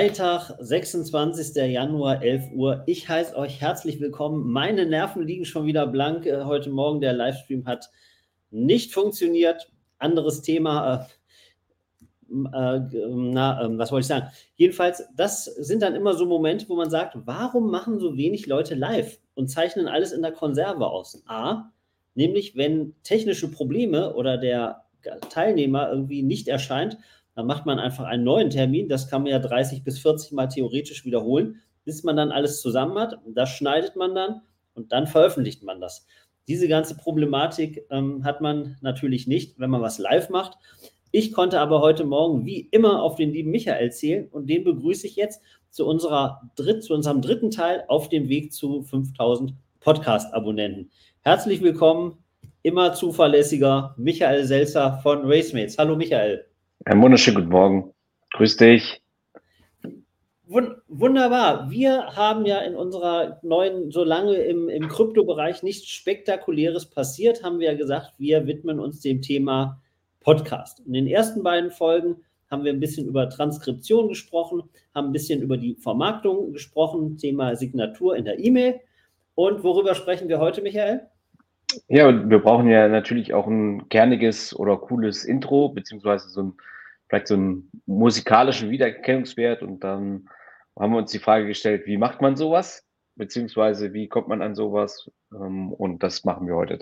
Freitag, 26. Januar, 11 Uhr. Ich heiße euch herzlich willkommen. Meine Nerven liegen schon wieder blank. Äh, heute Morgen der Livestream hat nicht funktioniert. Anderes Thema. Äh, äh, na, äh, was wollte ich sagen? Jedenfalls, das sind dann immer so Momente, wo man sagt, warum machen so wenig Leute live und zeichnen alles in der Konserve aus? A, nämlich wenn technische Probleme oder der Teilnehmer irgendwie nicht erscheint dann macht man einfach einen neuen Termin. Das kann man ja 30 bis 40 Mal theoretisch wiederholen, bis man dann alles zusammen hat. Das schneidet man dann und dann veröffentlicht man das. Diese ganze Problematik ähm, hat man natürlich nicht, wenn man was live macht. Ich konnte aber heute Morgen wie immer auf den lieben Michael zählen und den begrüße ich jetzt zu, unserer dritt, zu unserem dritten Teil auf dem Weg zu 5000 Podcast-Abonnenten. Herzlich willkommen, immer zuverlässiger Michael Selzer von Racemates. Hallo Michael. Einen wunderschönen guten Morgen. Grüß dich. Wunderbar. Wir haben ja in unserer neuen, solange im, im Kryptobereich nichts Spektakuläres passiert, haben wir ja gesagt, wir widmen uns dem Thema Podcast. In den ersten beiden Folgen haben wir ein bisschen über Transkription gesprochen, haben ein bisschen über die Vermarktung gesprochen, Thema Signatur in der E-Mail. Und worüber sprechen wir heute, Michael? Ja, wir brauchen ja natürlich auch ein kerniges oder cooles Intro, beziehungsweise so ein, vielleicht so einen musikalischen Wiedererkennungswert. Und dann haben wir uns die Frage gestellt, wie macht man sowas? Beziehungsweise wie kommt man an sowas? Ähm, und das machen wir heute.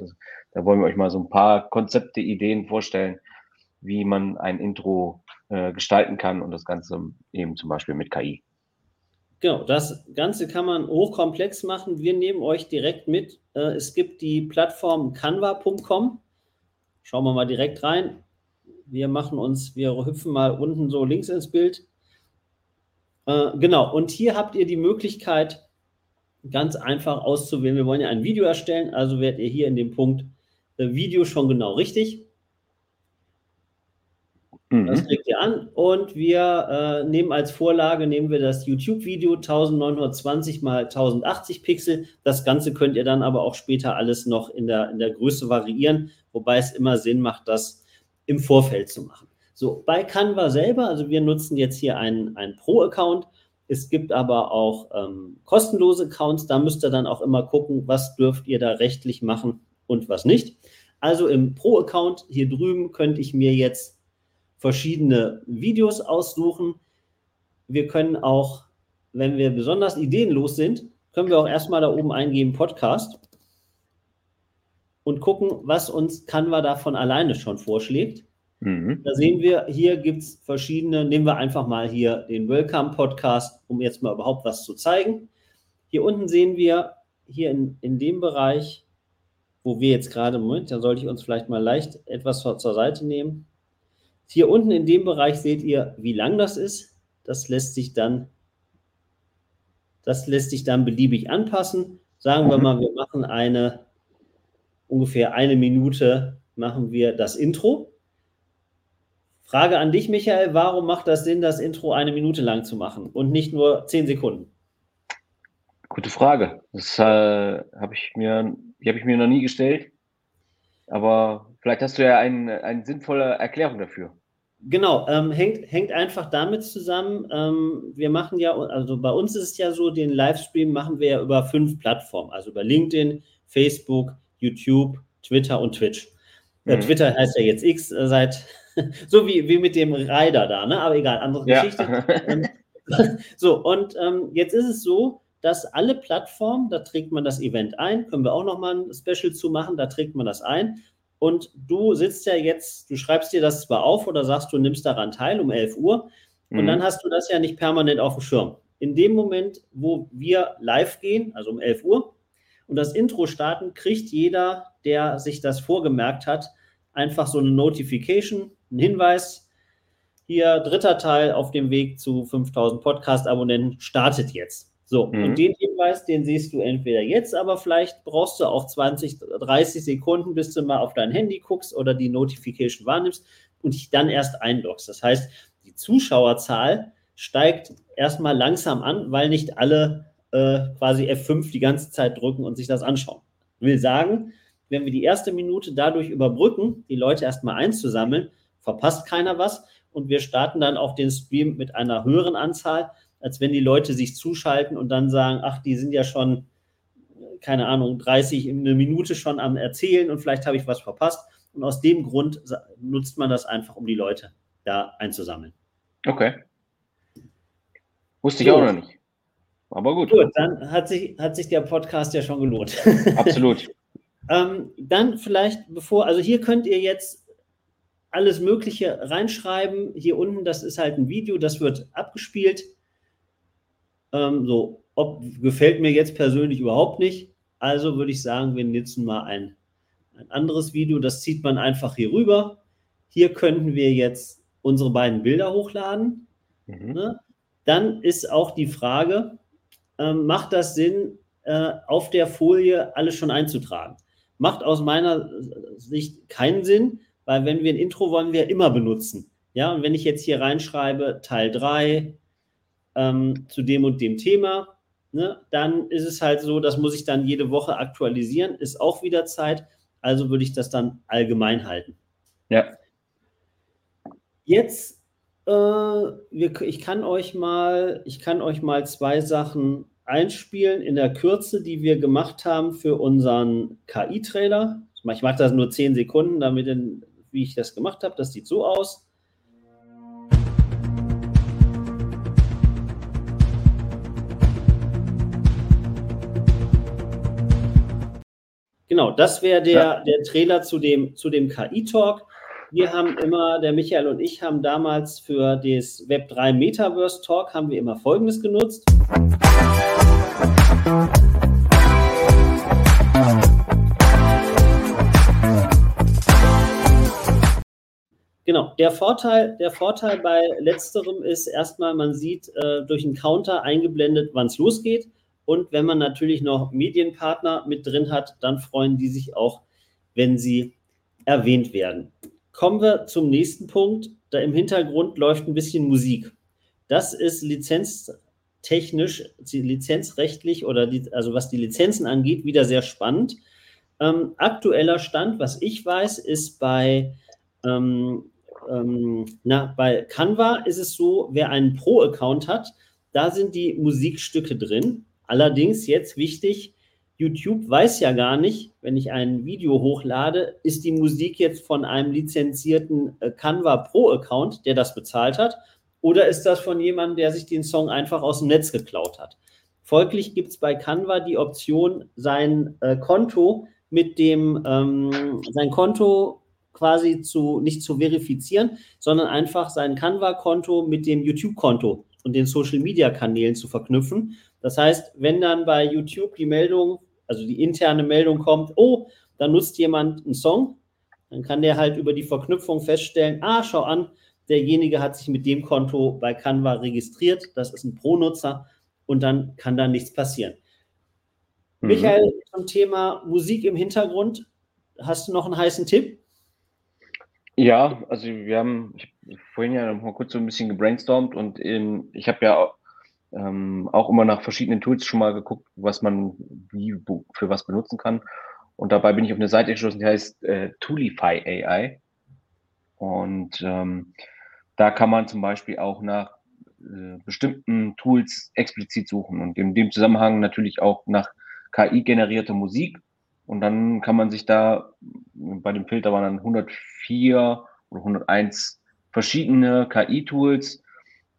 da wollen wir euch mal so ein paar Konzepte, Ideen vorstellen, wie man ein Intro äh, gestalten kann und das Ganze eben zum Beispiel mit KI. Genau, das Ganze kann man hochkomplex machen. Wir nehmen euch direkt mit. Äh, es gibt die Plattform canva.com. Schauen wir mal direkt rein. Wir machen uns, wir hüpfen mal unten so links ins Bild. Äh, genau, und hier habt ihr die Möglichkeit, ganz einfach auszuwählen. Wir wollen ja ein Video erstellen, also werdet ihr hier in dem Punkt äh, Video schon genau richtig. Mhm. Das legt ihr an und wir äh, nehmen als Vorlage nehmen wir das YouTube-Video 1920 mal 1080 Pixel. Das Ganze könnt ihr dann aber auch später alles noch in der, in der Größe variieren, wobei es immer Sinn macht, das im Vorfeld zu machen. So, bei Canva selber, also wir nutzen jetzt hier einen, einen Pro-Account. Es gibt aber auch ähm, kostenlose Accounts. Da müsst ihr dann auch immer gucken, was dürft ihr da rechtlich machen und was nicht. Also im Pro-Account hier drüben könnte ich mir jetzt verschiedene Videos aussuchen. Wir können auch, wenn wir besonders ideenlos sind, können wir auch erstmal da oben eingeben Podcast und gucken, was uns Canva da von alleine schon vorschlägt. Mhm. Da sehen wir, hier gibt es verschiedene, nehmen wir einfach mal hier den Welcome Podcast, um jetzt mal überhaupt was zu zeigen. Hier unten sehen wir, hier in, in dem Bereich, wo wir jetzt gerade, Moment, da sollte ich uns vielleicht mal leicht etwas zur Seite nehmen. Hier unten in dem Bereich seht ihr, wie lang das ist. Das lässt sich dann, das lässt sich dann beliebig anpassen. Sagen wir mhm. mal, wir machen eine ungefähr eine Minute machen wir das Intro. Frage an dich, Michael, warum macht das Sinn, das Intro eine Minute lang zu machen und nicht nur zehn Sekunden? Gute Frage. Das äh, habe ich, mir, hab ich mir noch nie gestellt. Aber vielleicht hast du ja eine, eine sinnvolle Erklärung dafür. Genau, ähm, hängt, hängt einfach damit zusammen. Ähm, wir machen ja, also bei uns ist es ja so, den Livestream machen wir ja über fünf Plattformen, also über LinkedIn, Facebook, YouTube, Twitter und Twitch. Äh, mhm. Twitter heißt ja jetzt X äh, seit, so wie, wie mit dem Rider da, ne? aber egal, andere ja. Geschichte. Ähm, so, und ähm, jetzt ist es so, dass alle Plattformen, da trägt man das Event ein, können wir auch nochmal ein Special zu machen, da trägt man das ein und du sitzt ja jetzt, du schreibst dir das zwar auf oder sagst, du nimmst daran teil um 11 Uhr und mhm. dann hast du das ja nicht permanent auf dem Schirm. In dem Moment, wo wir live gehen, also um 11 Uhr, und das Intro starten, kriegt jeder, der sich das vorgemerkt hat, einfach so eine Notification, einen Hinweis. Hier, dritter Teil auf dem Weg zu 5000 Podcast-Abonnenten startet jetzt. So, mhm. und den Hinweis, den siehst du entweder jetzt, aber vielleicht brauchst du auch 20, 30 Sekunden, bis du mal auf dein Handy guckst oder die Notification wahrnimmst und dich dann erst einloggst. Das heißt, die Zuschauerzahl steigt erstmal langsam an, weil nicht alle äh, quasi F5 die ganze Zeit drücken und sich das anschauen. Ich will sagen, wenn wir die erste Minute dadurch überbrücken, die Leute erstmal einzusammeln, verpasst keiner was und wir starten dann auch den Stream mit einer höheren Anzahl, als wenn die Leute sich zuschalten und dann sagen, ach, die sind ja schon, keine Ahnung, 30, eine Minute schon am Erzählen und vielleicht habe ich was verpasst. Und aus dem Grund nutzt man das einfach, um die Leute da einzusammeln. Okay. Wusste ich gut. auch noch nicht. Aber gut. Gut, dann hat sich, hat sich der Podcast ja schon gelohnt. Absolut. ähm, dann vielleicht, bevor, also hier könnt ihr jetzt alles Mögliche reinschreiben. Hier unten, das ist halt ein Video, das wird abgespielt. Ähm, so, ob, gefällt mir jetzt persönlich überhaupt nicht. Also würde ich sagen, wir nutzen mal ein, ein anderes Video. Das zieht man einfach hier rüber. Hier könnten wir jetzt unsere beiden Bilder hochladen. Mhm. Ne? Dann ist auch die Frage, ähm, macht das Sinn, äh, auf der Folie alles schon einzutragen? Macht aus meiner Sicht keinen Sinn, weil wenn wir ein Intro wollen wir immer benutzen. Ja, und wenn ich jetzt hier reinschreibe, Teil 3 ähm, zu dem und dem Thema, ne, dann ist es halt so, das muss ich dann jede Woche aktualisieren, ist auch wieder Zeit. Also würde ich das dann allgemein halten. Ja. Jetzt, äh, wir, ich kann euch mal, ich kann euch mal zwei Sachen einspielen in der Kürze, die wir gemacht haben für unseren KI-Trailer. Ich mache das nur zehn Sekunden, damit in, wie ich das gemacht habe. Das sieht so aus. Genau, das wäre der, ja. der Trailer zu dem, zu dem KI-Talk. Wir haben immer, der Michael und ich haben damals für das Web3 Metaverse Talk haben wir immer Folgendes genutzt. Genau, der Vorteil, der Vorteil bei letzterem ist erstmal, man sieht äh, durch einen Counter eingeblendet, wann es losgeht. Und wenn man natürlich noch Medienpartner mit drin hat, dann freuen die sich auch, wenn sie erwähnt werden. Kommen wir zum nächsten Punkt. Da im Hintergrund läuft ein bisschen Musik. Das ist lizenztechnisch, lizenzrechtlich oder die, also was die Lizenzen angeht, wieder sehr spannend. Ähm, aktueller Stand, was ich weiß, ist bei ähm, ähm, na, bei Canva ist es so, wer einen Pro-Account hat, da sind die Musikstücke drin. Allerdings jetzt wichtig, YouTube weiß ja gar nicht, wenn ich ein Video hochlade, ist die Musik jetzt von einem lizenzierten äh, Canva Pro-Account, der das bezahlt hat, oder ist das von jemandem, der sich den Song einfach aus dem Netz geklaut hat? Folglich gibt es bei Canva die Option, sein äh, Konto mit dem, ähm, sein Konto quasi zu, nicht zu verifizieren, sondern einfach sein Canva-Konto mit dem YouTube-Konto und den Social-Media-Kanälen zu verknüpfen. Das heißt, wenn dann bei YouTube die Meldung, also die interne Meldung kommt, oh, da nutzt jemand einen Song, dann kann der halt über die Verknüpfung feststellen, ah, schau an, derjenige hat sich mit dem Konto bei Canva registriert, das ist ein Pro-Nutzer und dann kann da nichts passieren. Mhm. Michael, zum Thema Musik im Hintergrund, hast du noch einen heißen Tipp? Ja, also wir haben ich hab vorhin ja noch mal kurz so ein bisschen gebrainstormt und in, ich habe ja ähm, auch immer nach verschiedenen Tools schon mal geguckt, was man wie für was benutzen kann. Und dabei bin ich auf eine Seite gestoßen, die heißt äh, Toolify AI. Und ähm, da kann man zum Beispiel auch nach äh, bestimmten Tools explizit suchen und in dem Zusammenhang natürlich auch nach KI-generierter Musik und dann kann man sich da, bei dem Filter waren dann 104 oder 101 verschiedene KI-Tools,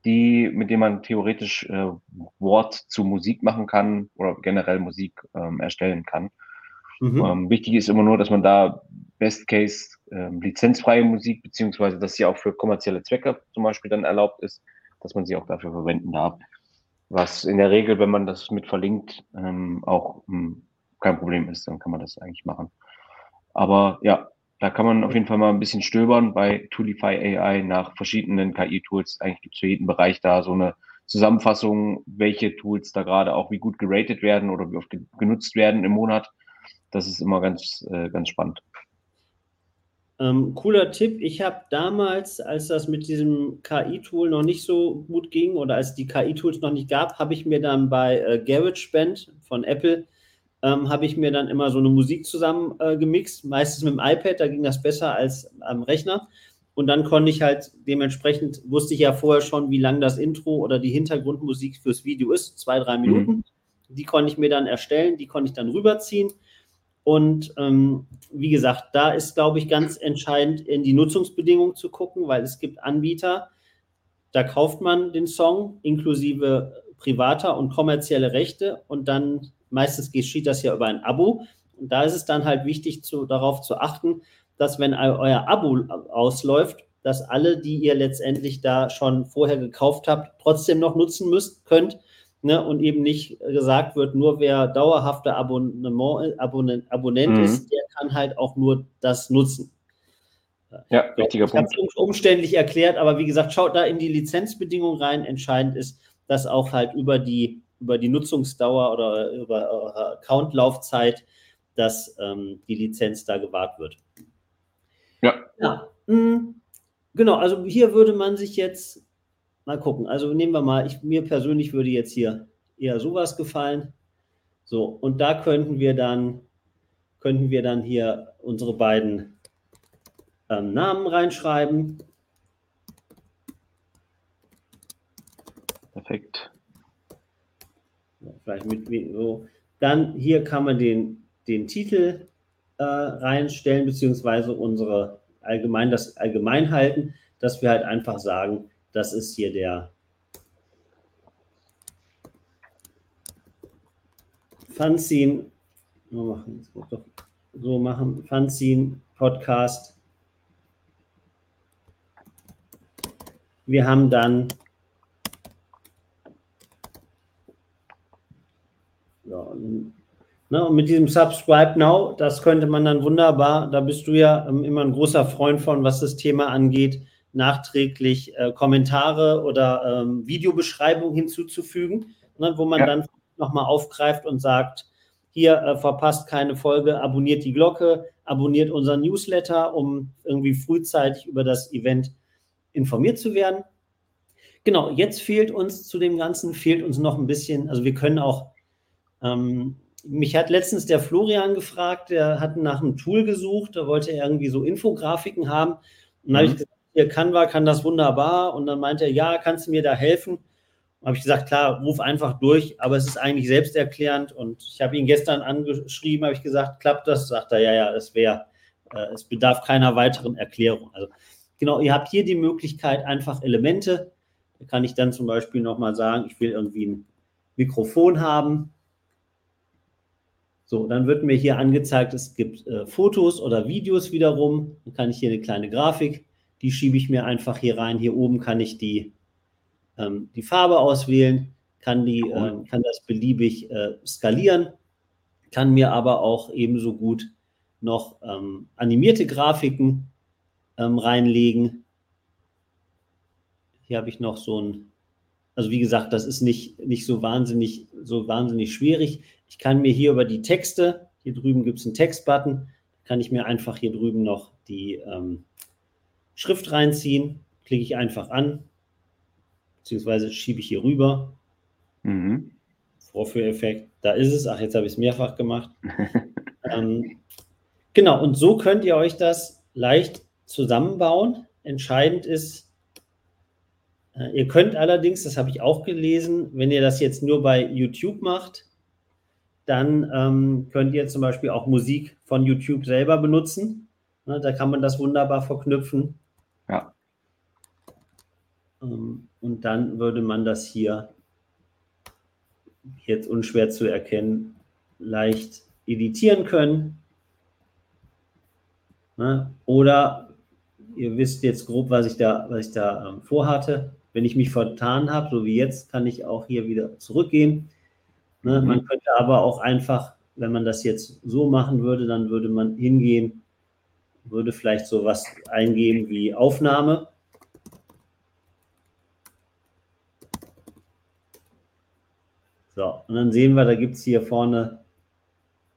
die, mit denen man theoretisch äh, Wort zu Musik machen kann oder generell Musik ähm, erstellen kann. Mhm. Ähm, wichtig ist immer nur, dass man da Best Case ähm, lizenzfreie Musik, beziehungsweise dass sie auch für kommerzielle Zwecke zum Beispiel dann erlaubt ist, dass man sie auch dafür verwenden darf. Was in der Regel, wenn man das mit verlinkt, ähm, auch ähm, kein Problem ist, dann kann man das eigentlich machen. Aber ja, da kann man auf jeden Fall mal ein bisschen stöbern bei Toolify AI nach verschiedenen KI-Tools. Eigentlich gibt es für jeden Bereich da so eine Zusammenfassung, welche Tools da gerade auch wie gut geratet werden oder wie oft genutzt werden im Monat. Das ist immer ganz, äh, ganz spannend. Ähm, cooler Tipp. Ich habe damals, als das mit diesem KI-Tool noch nicht so gut ging oder als die KI-Tools noch nicht gab, habe ich mir dann bei äh, GarageBand von Apple ähm, habe ich mir dann immer so eine Musik zusammen äh, gemixt, meistens mit dem iPad, da ging das besser als am Rechner. Und dann konnte ich halt dementsprechend, wusste ich ja vorher schon, wie lang das Intro oder die Hintergrundmusik fürs Video ist, zwei, drei mhm. Minuten. Mhm. Die konnte ich mir dann erstellen, die konnte ich dann rüberziehen. Und ähm, wie gesagt, da ist, glaube ich, ganz entscheidend, in die Nutzungsbedingungen zu gucken, weil es gibt Anbieter, da kauft man den Song inklusive privater und kommerzielle Rechte und dann meistens geschieht das ja über ein Abo. Und da ist es dann halt wichtig, zu, darauf zu achten, dass wenn euer Abo ausläuft, dass alle, die ihr letztendlich da schon vorher gekauft habt, trotzdem noch nutzen müsst, könnt. Ne, und eben nicht gesagt wird, nur wer dauerhafter Abonnement, Abonnent, Abonnent mhm. ist, der kann halt auch nur das nutzen. Ja, richtiger ich Punkt. Ich umständlich erklärt, aber wie gesagt, schaut da in die Lizenzbedingungen rein. Entscheidend ist, dass auch halt über die, über die Nutzungsdauer oder über eure Accountlaufzeit, dass ähm, die Lizenz da gewahrt wird. Ja. ja. Hm, genau, also hier würde man sich jetzt mal gucken. Also nehmen wir mal, ich, mir persönlich würde jetzt hier eher sowas gefallen. So, und da könnten wir dann, könnten wir dann hier unsere beiden ähm, Namen reinschreiben. Perfekt. Vielleicht mit so. Dann hier kann man den, den Titel äh, reinstellen, beziehungsweise unsere allgemein, das allgemein halten, dass wir halt einfach sagen, das ist hier der Fanzine, machen, so machen, Fanzine Podcast. Wir haben dann ja, Ne, und mit diesem Subscribe Now, das könnte man dann wunderbar, da bist du ja ähm, immer ein großer Freund von, was das Thema angeht, nachträglich äh, Kommentare oder ähm, Videobeschreibungen hinzuzufügen, ne, wo man ja. dann nochmal aufgreift und sagt, hier äh, verpasst keine Folge, abonniert die Glocke, abonniert unseren Newsletter, um irgendwie frühzeitig über das Event informiert zu werden. Genau, jetzt fehlt uns zu dem Ganzen, fehlt uns noch ein bisschen, also wir können auch ähm, mich hat letztens der Florian gefragt, der hat nach einem Tool gesucht, da wollte er irgendwie so Infografiken haben. Und dann mhm. habe ich gesagt, hier Canva kann das wunderbar. Und dann meinte er, ja, kannst du mir da helfen? habe ich gesagt, klar, ruf einfach durch, aber es ist eigentlich selbsterklärend. Und ich habe ihn gestern angeschrieben, habe ich gesagt, klappt das? Sagt er, ja, ja, es wäre, äh, es bedarf keiner weiteren Erklärung. Also genau, ihr habt hier die Möglichkeit, einfach Elemente. Da kann ich dann zum Beispiel nochmal sagen, ich will irgendwie ein Mikrofon haben so, dann wird mir hier angezeigt, es gibt äh, Fotos oder Videos wiederum. Dann kann ich hier eine kleine Grafik, die schiebe ich mir einfach hier rein. Hier oben kann ich die, ähm, die Farbe auswählen, kann, die, äh, kann das beliebig äh, skalieren, kann mir aber auch ebenso gut noch ähm, animierte Grafiken ähm, reinlegen. Hier habe ich noch so ein, also wie gesagt, das ist nicht, nicht so wahnsinnig, so wahnsinnig schwierig. Ich kann mir hier über die Texte, hier drüben gibt es einen Textbutton, kann ich mir einfach hier drüben noch die ähm, Schrift reinziehen, klicke ich einfach an, beziehungsweise schiebe ich hier rüber. Mhm. Vorführeffekt, da ist es. Ach, jetzt habe ich es mehrfach gemacht. ähm, genau, und so könnt ihr euch das leicht zusammenbauen. Entscheidend ist, äh, ihr könnt allerdings, das habe ich auch gelesen, wenn ihr das jetzt nur bei YouTube macht, dann ähm, könnt ihr zum Beispiel auch Musik von YouTube selber benutzen. Ne, da kann man das wunderbar verknüpfen. Ja. Ähm, und dann würde man das hier jetzt unschwer zu erkennen, leicht editieren können. Ne? Oder ihr wisst jetzt grob, was ich da, was ich da ähm, vorhatte. Wenn ich mich vertan habe, so wie jetzt, kann ich auch hier wieder zurückgehen Ne? Mhm. Man könnte aber auch einfach, wenn man das jetzt so machen würde, dann würde man hingehen, würde vielleicht so was eingeben wie Aufnahme. So, und dann sehen wir, da gibt es hier vorne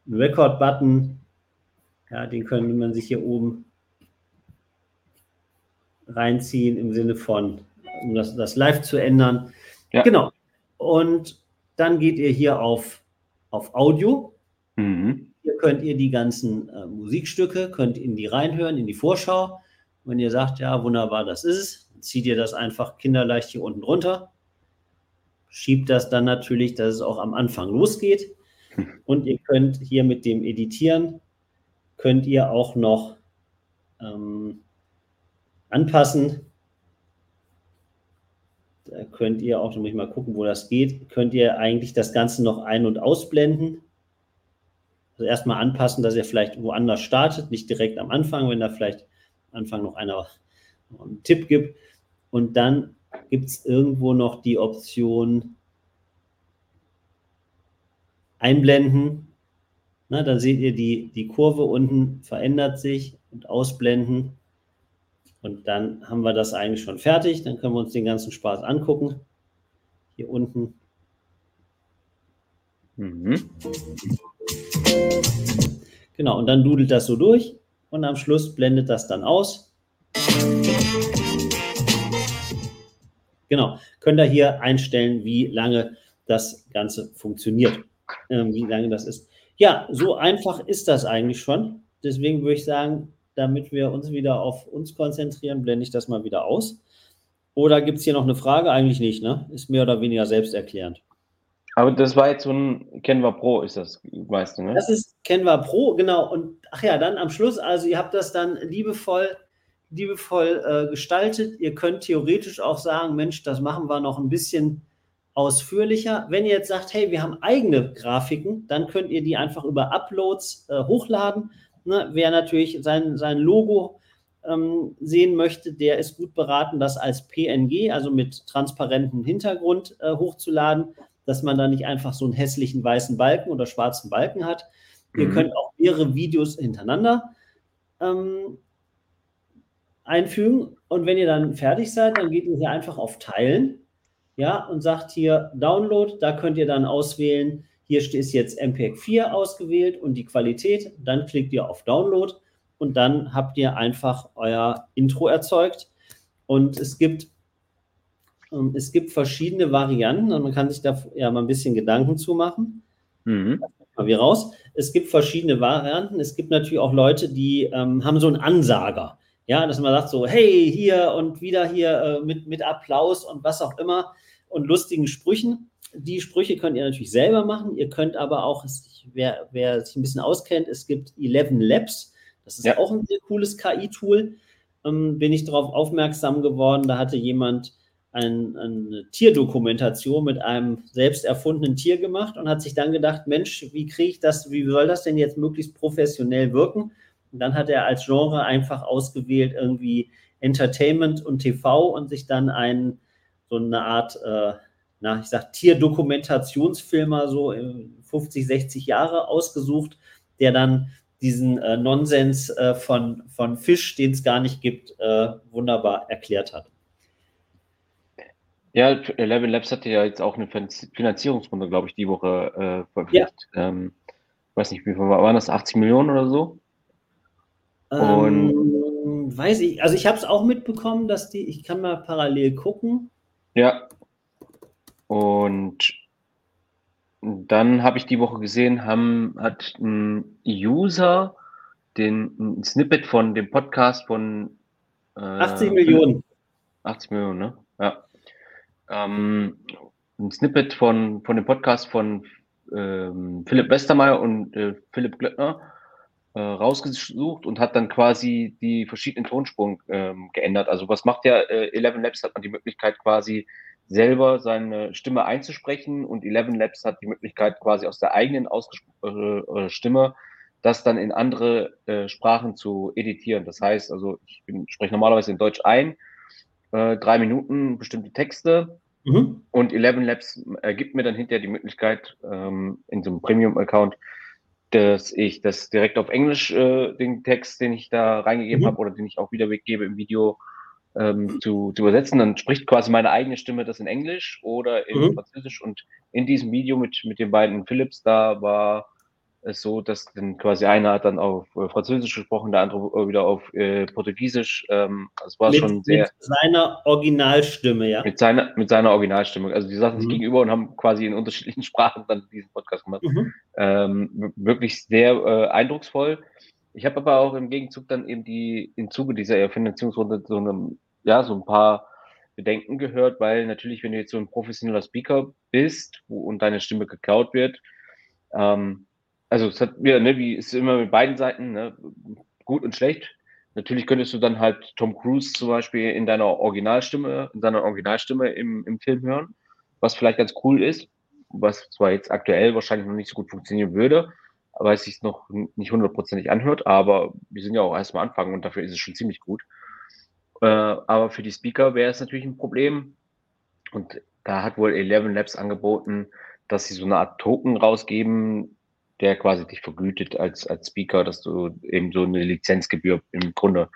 einen Record-Button. Ja, den könnte man sich hier oben reinziehen im Sinne von, um das, das live zu ändern. Ja. Genau. Und dann geht ihr hier auf, auf Audio. Mhm. Hier könnt ihr die ganzen äh, Musikstücke, könnt in die reinhören, in die Vorschau. Wenn ihr sagt, ja, wunderbar, das ist es, zieht ihr das einfach kinderleicht hier unten runter, schiebt das dann natürlich, dass es auch am Anfang losgeht. Und ihr könnt hier mit dem Editieren, könnt ihr auch noch ähm, anpassen. Könnt ihr auch, da muss ich mal gucken, wo das geht, könnt ihr eigentlich das Ganze noch ein- und ausblenden. Also erstmal anpassen, dass ihr vielleicht woanders startet, nicht direkt am Anfang, wenn da vielleicht am Anfang noch einer einen Tipp gibt. Und dann gibt es irgendwo noch die Option einblenden. Na, dann seht ihr, die, die Kurve unten verändert sich und ausblenden. Und dann haben wir das eigentlich schon fertig. Dann können wir uns den ganzen Spaß angucken. Hier unten. Mhm. Genau, und dann dudelt das so durch und am Schluss blendet das dann aus. Genau, könnt ihr hier einstellen, wie lange das Ganze funktioniert, äh, wie lange das ist. Ja, so einfach ist das eigentlich schon. Deswegen würde ich sagen, damit wir uns wieder auf uns konzentrieren, blende ich das mal wieder aus. Oder gibt es hier noch eine Frage? Eigentlich nicht, ne? Ist mehr oder weniger selbsterklärend. Aber das war jetzt so ein Canva Pro, ist das meiste, ne? Das ist Canva Pro, genau. Und ach ja, dann am Schluss, also ihr habt das dann liebevoll, liebevoll äh, gestaltet. Ihr könnt theoretisch auch sagen, Mensch, das machen wir noch ein bisschen ausführlicher. Wenn ihr jetzt sagt, hey, wir haben eigene Grafiken, dann könnt ihr die einfach über Uploads äh, hochladen. Ne? Wer natürlich sein, sein Logo ähm, sehen möchte, der ist gut beraten, das als PNG, also mit transparentem Hintergrund, äh, hochzuladen dass man da nicht einfach so einen hässlichen weißen Balken oder schwarzen Balken hat. Mhm. Ihr könnt auch mehrere Videos hintereinander ähm, einfügen. Und wenn ihr dann fertig seid, dann geht ihr hier einfach auf Teilen, ja, und sagt hier Download. Da könnt ihr dann auswählen, hier ist jetzt MPEG 4 ausgewählt und die Qualität. Dann klickt ihr auf Download und dann habt ihr einfach euer Intro erzeugt. Und es gibt ähm, es gibt verschiedene Varianten und man kann sich da ja mal ein bisschen Gedanken zu machen. Mhm. Mal wie raus. Es gibt verschiedene Varianten. Es gibt natürlich auch Leute, die ähm, haben so einen Ansager. Ja, dass man sagt so, hey, hier und wieder hier äh, mit, mit Applaus und was auch immer und lustigen Sprüchen. Die Sprüche könnt ihr natürlich selber machen. Ihr könnt aber auch, wer, wer sich ein bisschen auskennt, es gibt 11 Labs. Das ist ja. auch ein sehr cooles KI-Tool. Ähm, bin ich darauf aufmerksam geworden. Da hatte jemand ein, eine Tierdokumentation mit einem selbst erfundenen Tier gemacht und hat sich dann gedacht, Mensch, wie kriege ich das, wie soll das denn jetzt möglichst professionell wirken? Und dann hat er als Genre einfach ausgewählt irgendwie Entertainment und TV und sich dann ein, so eine Art, äh, na, ich sag Tierdokumentationsfilmer so 50, 60 Jahre ausgesucht, der dann diesen äh, Nonsens äh, von, von Fisch, den es gar nicht gibt, äh, wunderbar erklärt hat. Ja, Eleven Labs hatte ja jetzt auch eine Finanzierungsrunde, glaube ich, die Woche äh, veröffentlicht. Ja. Ähm, weiß nicht, wie viel waren das? 80 Millionen oder so? Ähm, weiß ich, also ich habe es auch mitbekommen, dass die, ich kann mal parallel gucken. Ja. Und dann habe ich die Woche gesehen, haben, hat ein User den ein Snippet von dem Podcast von äh, 80 Millionen. 80 Millionen, ne? Ja ähm, ein Snippet von, von dem Podcast von ähm, Philipp Westermeier und äh, Philipp Glöckner äh, rausgesucht und hat dann quasi die verschiedenen Tonspuren ähm, geändert. Also was macht ja äh, Eleven Labs? Hat man die Möglichkeit quasi selber seine Stimme einzusprechen und Eleven Labs hat die Möglichkeit quasi aus der eigenen äh, Stimme das dann in andere äh, Sprachen zu editieren. Das heißt, also ich bin, spreche normalerweise in Deutsch ein, äh, drei Minuten bestimmte Texte Mhm. Und Eleven Labs ergibt mir dann hinterher die Möglichkeit, ähm, in so einem Premium-Account, dass ich das direkt auf Englisch, äh, den Text, den ich da reingegeben mhm. habe oder den ich auch wieder weggebe im Video, ähm, zu, zu übersetzen. Dann spricht quasi meine eigene Stimme das in Englisch oder in mhm. Französisch. Und in diesem Video mit, mit den beiden Philips, da war es so, dass dann quasi einer hat dann auf äh, Französisch gesprochen, der andere wieder auf äh, Portugiesisch. Ähm, das war mit, schon sehr. Mit seiner Originalstimme, ja. Mit seiner, mit seiner Originalstimme. Also die saßen sich mhm. gegenüber und haben quasi in unterschiedlichen Sprachen dann diesen Podcast gemacht. Mhm. Ähm, wirklich sehr äh, eindrucksvoll. Ich habe aber auch im Gegenzug dann eben die, im Zuge dieser Finanzierungsrunde so, eine, ja, so ein paar Bedenken gehört, weil natürlich, wenn du jetzt so ein professioneller Speaker bist und deine Stimme geklaut wird, ähm, also es hat ja, ne, wie ist immer mit beiden Seiten, ne, gut und schlecht. Natürlich könntest du dann halt Tom Cruise zum Beispiel in deiner Originalstimme, in seiner Originalstimme im, im Film hören, was vielleicht ganz cool ist, was zwar jetzt aktuell wahrscheinlich noch nicht so gut funktionieren würde, weil es sich noch nicht hundertprozentig anhört, aber wir sind ja auch erst am Anfang und dafür ist es schon ziemlich gut. Äh, aber für die Speaker wäre es natürlich ein Problem. Und da hat wohl Eleven Labs angeboten, dass sie so eine Art Token rausgeben, der quasi dich vergütet als, als Speaker, dass du eben so eine Lizenzgebühr im Grunde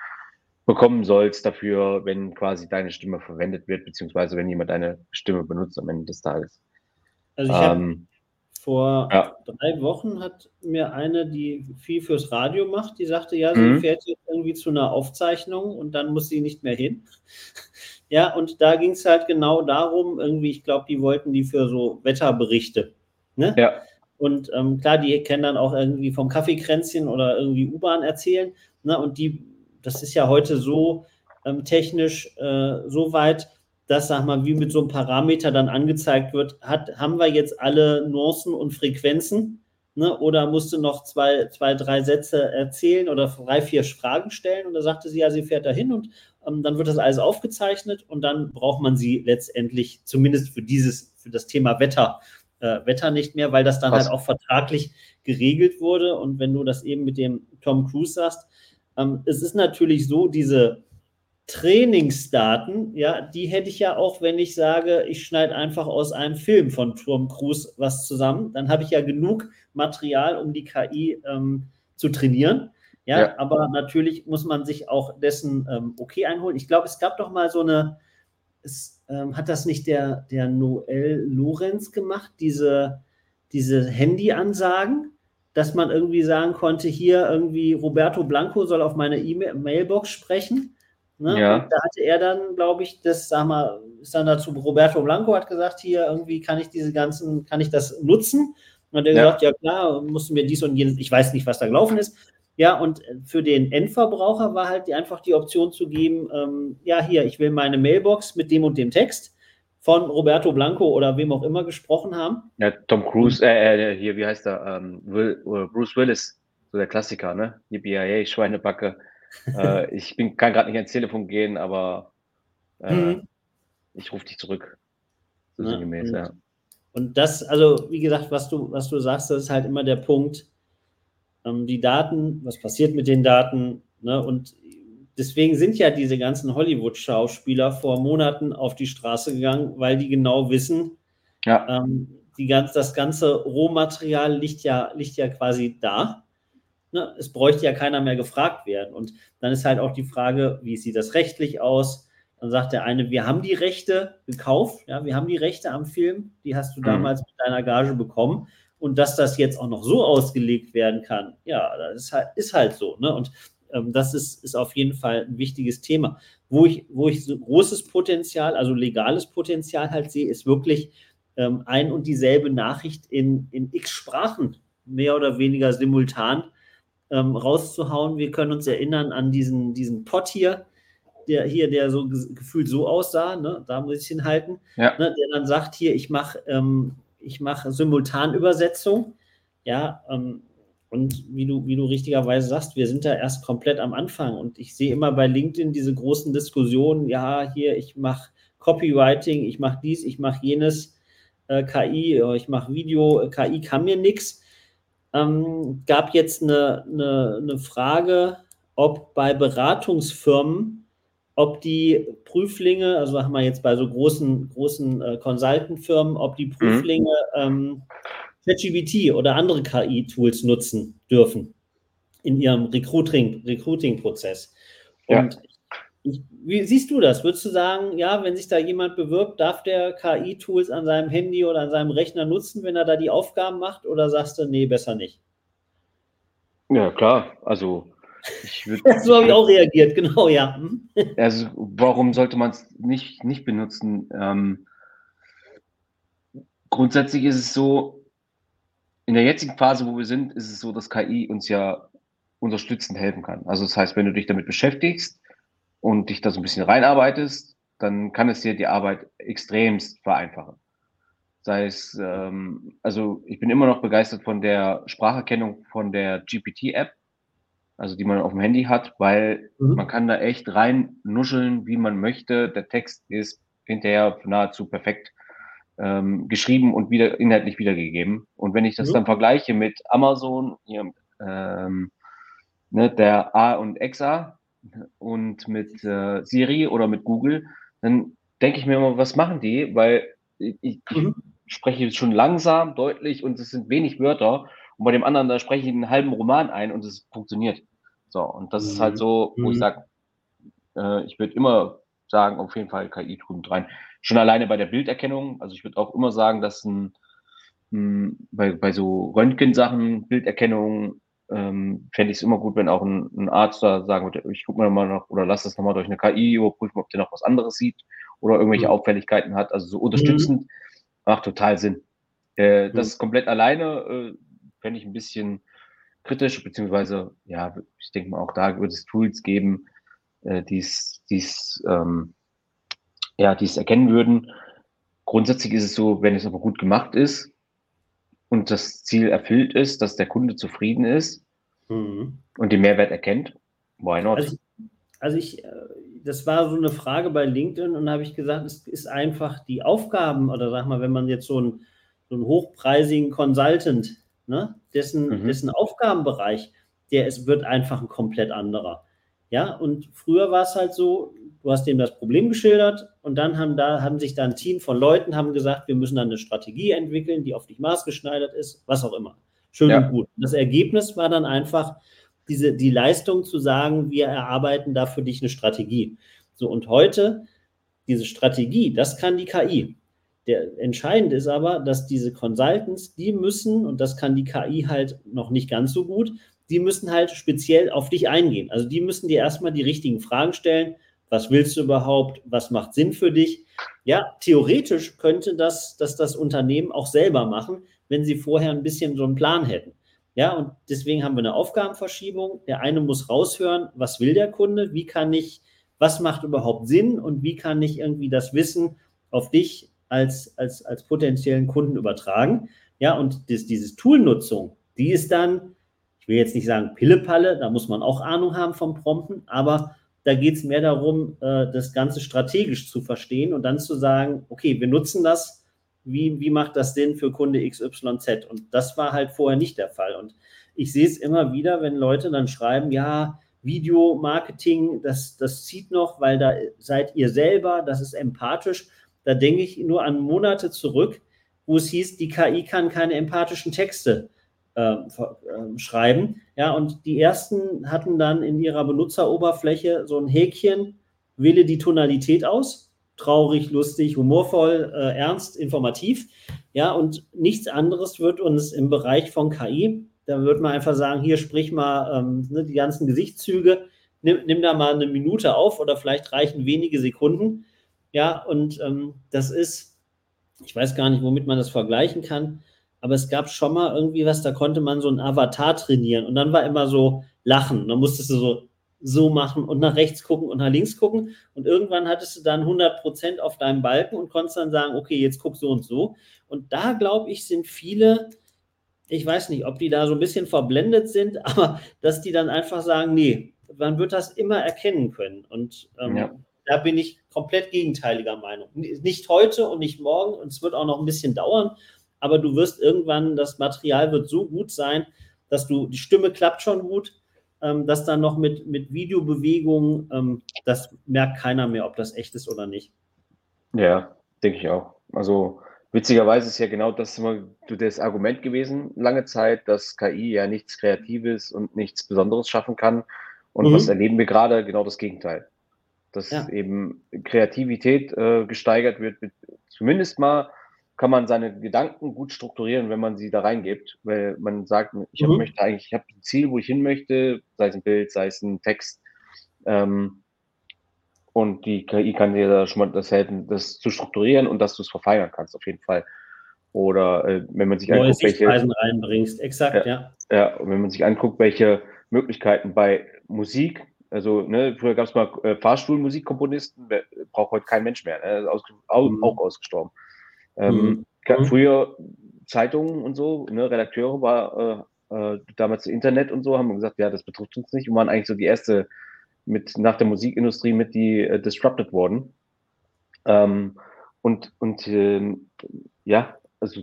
bekommen sollst dafür, wenn quasi deine Stimme verwendet wird, beziehungsweise wenn jemand deine Stimme benutzt am Ende des Tages. Also ich ähm, vor ja. drei Wochen hat mir eine, die viel fürs Radio macht, die sagte, ja, sie mhm. fährt jetzt irgendwie zu einer Aufzeichnung und dann muss sie nicht mehr hin. ja, und da ging es halt genau darum, irgendwie, ich glaube, die wollten die für so Wetterberichte. Ne? Ja. Und ähm, klar, die kennen dann auch irgendwie vom Kaffeekränzchen oder irgendwie U-Bahn erzählen. Ne? Und die, das ist ja heute so ähm, technisch äh, so weit, dass, sag mal, wie mit so einem Parameter dann angezeigt wird, hat, haben wir jetzt alle Nuancen und Frequenzen? Ne? Oder musste noch zwei, zwei, drei Sätze erzählen oder drei, vier Fragen stellen? Und da sagte sie, ja, sie fährt dahin und ähm, dann wird das alles aufgezeichnet und dann braucht man sie letztendlich zumindest für dieses, für das Thema Wetter, äh, Wetter nicht mehr, weil das dann Was? halt auch vertraglich geregelt wurde. Und wenn du das eben mit dem Tom Cruise sagst, ähm, es ist natürlich so, diese Trainingsdaten, ja, die hätte ich ja auch, wenn ich sage, ich schneide einfach aus einem Film von Tom Cruise was zusammen. Dann habe ich ja genug Material, um die KI ähm, zu trainieren. Ja, ja, aber natürlich muss man sich auch dessen ähm, okay einholen. Ich glaube, es gab doch mal so eine, es, ähm, hat das nicht der, der Noel Lorenz gemacht, diese, diese Handy-Ansagen, dass man irgendwie sagen konnte, hier irgendwie Roberto Blanco soll auf meine E-Mailbox sprechen Ne? Ja. Da hatte er dann, glaube ich, das, sag mal, ist dann dazu, Roberto Blanco hat gesagt, hier irgendwie kann ich diese ganzen, kann ich das nutzen? Und hat er ja. gesagt, ja klar, mussten wir dies und jenes, ich weiß nicht, was da gelaufen ist. Ja, und für den Endverbraucher war halt die, einfach die Option zu geben, ähm, ja, hier, ich will meine Mailbox mit dem und dem Text von Roberto Blanco oder wem auch immer gesprochen haben. Ja, Tom Cruise, äh, äh hier, wie heißt er? Ähm, Will, Bruce Willis, so der Klassiker, ne? Yippie, Schweinebacke äh, ich bin, kann gerade nicht ans Telefon gehen, aber äh, mhm. ich rufe dich zurück. So ja, sinngemäß, und, ja. Und das, also wie gesagt, was du, was du sagst, das ist halt immer der Punkt, ähm, die Daten, was passiert mit den Daten, ne? Und deswegen sind ja diese ganzen Hollywood-Schauspieler vor Monaten auf die Straße gegangen, weil die genau wissen, ja. ähm, die ganz, das ganze Rohmaterial liegt ja, liegt ja quasi da. Ne? Es bräuchte ja keiner mehr gefragt werden. Und dann ist halt auch die Frage, wie sieht das rechtlich aus? Dann sagt der eine, wir haben die Rechte gekauft, ja, wir haben die Rechte am Film, die hast du mhm. damals mit deiner Gage bekommen. Und dass das jetzt auch noch so ausgelegt werden kann, ja, das ist halt, ist halt so. Ne? Und ähm, das ist, ist auf jeden Fall ein wichtiges Thema. Wo ich, wo ich so großes Potenzial, also legales Potenzial halt sehe, ist wirklich ähm, ein und dieselbe Nachricht in, in x Sprachen, mehr oder weniger simultan ähm, rauszuhauen. Wir können uns erinnern an diesen, diesen Pott hier, der hier, der so gefühlt so aussah, ne? da muss ich hinhalten, ja. ne? der dann sagt, hier, ich mache ähm, mach Simultanübersetzung. Ja, ähm, und wie du, wie du richtigerweise sagst, wir sind da erst komplett am Anfang. Und ich sehe immer bei LinkedIn diese großen Diskussionen, ja, hier, ich mache Copywriting, ich mache dies, ich mache jenes, äh, KI, ich mache Video, KI kann mir nichts ähm, gab jetzt eine, eine, eine Frage, ob bei Beratungsfirmen, ob die Prüflinge, also haben wir jetzt bei so großen, großen äh, Consultant-Firmen, ob die mhm. Prüflinge mhm. ähm, oder andere KI-Tools nutzen dürfen in ihrem Recruiting-Prozess. Recruiting Und ja. Wie siehst du das? Würdest du sagen, ja, wenn sich da jemand bewirbt, darf der KI-Tools an seinem Handy oder an seinem Rechner nutzen, wenn er da die Aufgaben macht? Oder sagst du, nee, besser nicht? Ja, klar. Also, ich würde. so habe ich auch reagiert, genau, ja. Hm? Also, warum sollte man es nicht, nicht benutzen? Ähm, grundsätzlich ist es so, in der jetzigen Phase, wo wir sind, ist es so, dass KI uns ja unterstützend helfen kann. Also das heißt, wenn du dich damit beschäftigst und dich da so ein bisschen reinarbeitest, dann kann es dir die Arbeit extremst vereinfachen. Sei es, ähm, also ich bin immer noch begeistert von der Spracherkennung von der GPT-App, also die man auf dem Handy hat, weil mhm. man kann da echt rein nuscheln, wie man möchte. Der Text ist hinterher nahezu perfekt ähm, geschrieben und wieder inhaltlich wiedergegeben. Und wenn ich das mhm. dann vergleiche mit Amazon, hier, ähm, ne, der A und XA und mit äh, Siri oder mit Google, dann denke ich mir immer, was machen die? Weil ich, ich mhm. spreche schon langsam, deutlich und es sind wenig Wörter. Und bei dem anderen, da spreche ich einen halben Roman ein und es funktioniert. So, und das mhm. ist halt mhm. so, wo ich mhm. sage, äh, ich würde immer sagen, auf jeden Fall KI drüben rein. Schon alleine bei der Bilderkennung, also ich würde auch immer sagen, dass ein, ein bei, bei so Röntgensachen, Bilderkennung, ähm, fände ich es immer gut, wenn auch ein, ein Arzt da sagen würde, ich gucke mir mal noch oder lass das nochmal durch eine KI überprüfen, ob der noch was anderes sieht oder irgendwelche mhm. Auffälligkeiten hat. Also so unterstützend mhm. macht total Sinn. Äh, das mhm. komplett alleine äh, fände ich ein bisschen kritisch, beziehungsweise, ja, ich denke mal, auch da wird es Tools geben, äh, die es ähm, ja, die's erkennen würden. Grundsätzlich ist es so, wenn es aber gut gemacht ist und das Ziel erfüllt ist, dass der Kunde zufrieden ist mhm. und den Mehrwert erkennt, why not? Also, also ich, äh, das war so eine Frage bei LinkedIn und da habe ich gesagt, es ist einfach die Aufgaben oder sag mal, wenn man jetzt so einen, so einen hochpreisigen Consultant ne? dessen, mhm. dessen Aufgabenbereich, der ist, wird einfach ein komplett anderer. Ja, und früher war es halt so, du hast dem das Problem geschildert und dann haben da, haben sich da ein Team von Leuten haben gesagt, wir müssen dann eine Strategie entwickeln, die auf dich maßgeschneidert ist, was auch immer. Schön ja. und gut. Das Ergebnis war dann einfach diese, die Leistung zu sagen, wir erarbeiten da für dich eine Strategie. So, und heute, diese Strategie, das kann die KI. Der entscheidend ist aber, dass diese Consultants, die müssen, und das kann die KI halt noch nicht ganz so gut, die müssen halt speziell auf dich eingehen. Also die müssen dir erstmal die richtigen Fragen stellen. Was willst du überhaupt? Was macht Sinn für dich? Ja, theoretisch könnte das, das das Unternehmen auch selber machen, wenn sie vorher ein bisschen so einen Plan hätten. Ja, und deswegen haben wir eine Aufgabenverschiebung. Der eine muss raushören, was will der Kunde? Wie kann ich, was macht überhaupt Sinn? Und wie kann ich irgendwie das Wissen auf dich als, als, als potenziellen Kunden übertragen. Ja, und das, diese Toolnutzung, die ist dann, ich will jetzt nicht sagen Pillepalle, da muss man auch Ahnung haben vom Prompten, aber da geht es mehr darum, äh, das Ganze strategisch zu verstehen und dann zu sagen, okay, wir nutzen das, wie, wie macht das Sinn für Kunde XYZ? Und das war halt vorher nicht der Fall. Und ich sehe es immer wieder, wenn Leute dann schreiben, ja, Videomarketing, das, das zieht noch, weil da seid ihr selber, das ist empathisch. Da denke ich nur an Monate zurück, wo es hieß, die KI kann keine empathischen Texte äh, schreiben. Ja, und die ersten hatten dann in ihrer Benutzeroberfläche so ein Häkchen, wähle die Tonalität aus. Traurig, lustig, humorvoll, äh, ernst, informativ. Ja, und nichts anderes wird uns im Bereich von KI, da wird man einfach sagen, hier sprich mal ähm, ne, die ganzen Gesichtszüge, nimm, nimm da mal eine Minute auf oder vielleicht reichen wenige Sekunden ja, und ähm, das ist, ich weiß gar nicht, womit man das vergleichen kann, aber es gab schon mal irgendwie was, da konnte man so einen Avatar trainieren und dann war immer so Lachen. Dann musstest du so, so machen und nach rechts gucken und nach links gucken und irgendwann hattest du dann 100 Prozent auf deinem Balken und konntest dann sagen, okay, jetzt guck so und so. Und da, glaube ich, sind viele, ich weiß nicht, ob die da so ein bisschen verblendet sind, aber dass die dann einfach sagen, nee, man wird das immer erkennen können. Und ähm, ja da bin ich komplett gegenteiliger Meinung. Nicht heute und nicht morgen und es wird auch noch ein bisschen dauern, aber du wirst irgendwann, das Material wird so gut sein, dass du, die Stimme klappt schon gut, ähm, dass dann noch mit, mit Videobewegungen, ähm, das merkt keiner mehr, ob das echt ist oder nicht. Ja, denke ich auch. Also witzigerweise ist ja genau das immer das Argument gewesen, lange Zeit, dass KI ja nichts Kreatives und nichts Besonderes schaffen kann. Und mhm. was erleben wir gerade? Genau das Gegenteil dass ja. eben Kreativität äh, gesteigert wird. Zumindest mal kann man seine Gedanken gut strukturieren, wenn man sie da reingibt, weil man sagt, ich mhm. möchte eigentlich, ich habe ein Ziel, wo ich hin möchte, sei es ein Bild, sei es ein Text. Ähm, und die KI kann dir da schon mal das helfen, das zu strukturieren und dass du es verfeinern kannst, auf jeden Fall. Oder äh, wenn man sich Neue anguckt, welche reinbringst, exakt, ja, ja. Ja, und wenn man sich anguckt, welche Möglichkeiten bei Musik. Also, ne, früher gab es mal äh, Fahrstuhlmusikkomponisten, braucht heute kein Mensch mehr, ne? Aus, auch, mhm. auch ausgestorben. Ähm, mhm. Früher Zeitungen und so, ne, Redakteure war äh, äh, damals Internet und so, haben gesagt, ja, das betrifft uns nicht und waren eigentlich so die erste mit nach der Musikindustrie mit die äh, disrupted worden. Ähm, und und äh, ja, also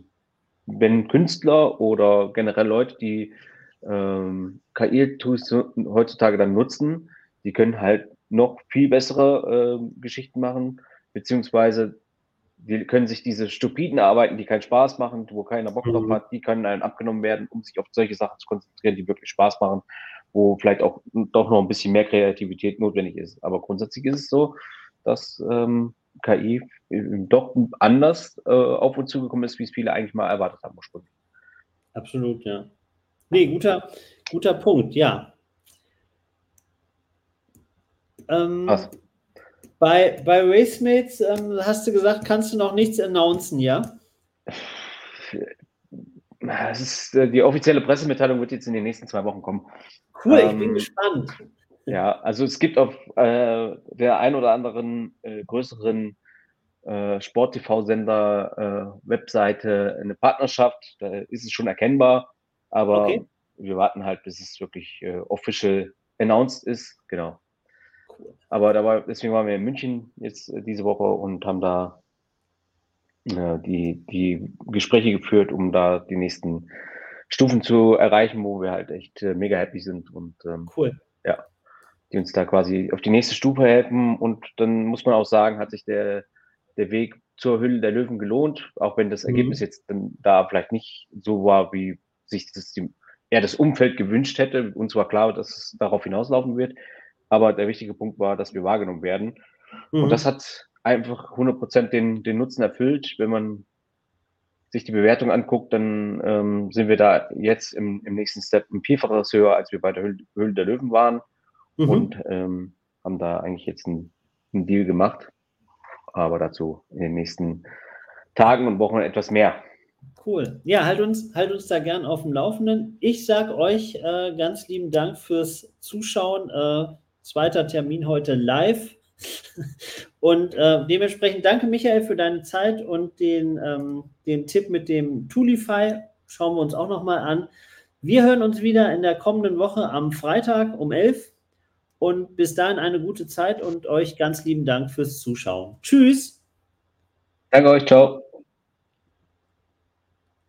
wenn Künstler oder generell Leute, die ähm, KI-Tools heutzutage dann nutzen, die können halt noch viel bessere äh, Geschichten machen, beziehungsweise die können sich diese stupiden Arbeiten, die keinen Spaß machen, wo keiner Bock drauf mhm. hat, die können einem abgenommen werden, um sich auf solche Sachen zu konzentrieren, die wirklich Spaß machen, wo vielleicht auch doch noch ein bisschen mehr Kreativität notwendig ist. Aber grundsätzlich ist es so, dass ähm, KI doch anders äh, auf uns zugekommen ist, wie es viele eigentlich mal erwartet haben ursprünglich. Absolut, ja. Nee, guter, guter Punkt, ja. Ähm, Was? Bei, bei Racemates ähm, hast du gesagt, kannst du noch nichts announcen, ja? Ist, äh, die offizielle Pressemitteilung wird jetzt in den nächsten zwei Wochen kommen. Cool, ähm, ich bin gespannt. Ja, also es gibt auf äh, der ein oder anderen äh, größeren äh, Sport-TV-Sender äh, Webseite eine Partnerschaft. Da ist es schon erkennbar, aber okay. wir warten halt, bis es wirklich äh, official announced ist. Genau. Aber da war, deswegen waren wir in München jetzt äh, diese Woche und haben da äh, die, die Gespräche geführt, um da die nächsten Stufen zu erreichen, wo wir halt echt äh, mega happy sind und ähm, cool. Ja, die uns da quasi auf die nächste Stufe helfen. Und dann muss man auch sagen, hat sich der, der Weg zur Hülle der Löwen gelohnt, auch wenn das mhm. Ergebnis jetzt dann da vielleicht nicht so war, wie sich das die, eher das Umfeld gewünscht hätte. Uns war klar, dass es darauf hinauslaufen wird. Aber der wichtige Punkt war, dass wir wahrgenommen werden. Mhm. Und das hat einfach 100% den, den Nutzen erfüllt. Wenn man sich die Bewertung anguckt, dann ähm, sind wir da jetzt im, im nächsten Step ein Vielfaches höher, als wir bei der Höhle, der Löwen waren. Mhm. Und ähm, haben da eigentlich jetzt einen, einen Deal gemacht. Aber dazu in den nächsten Tagen und Wochen etwas mehr. Cool. Ja, halt uns, halt uns da gern auf dem Laufenden. Ich sage euch äh, ganz lieben Dank fürs Zuschauen. Äh, Zweiter Termin heute live. Und äh, dementsprechend danke Michael für deine Zeit und den, ähm, den Tipp mit dem Toolify. Schauen wir uns auch nochmal an. Wir hören uns wieder in der kommenden Woche am Freitag um 11 und bis dahin eine gute Zeit und euch ganz lieben Dank fürs Zuschauen. Tschüss. Danke euch, ciao.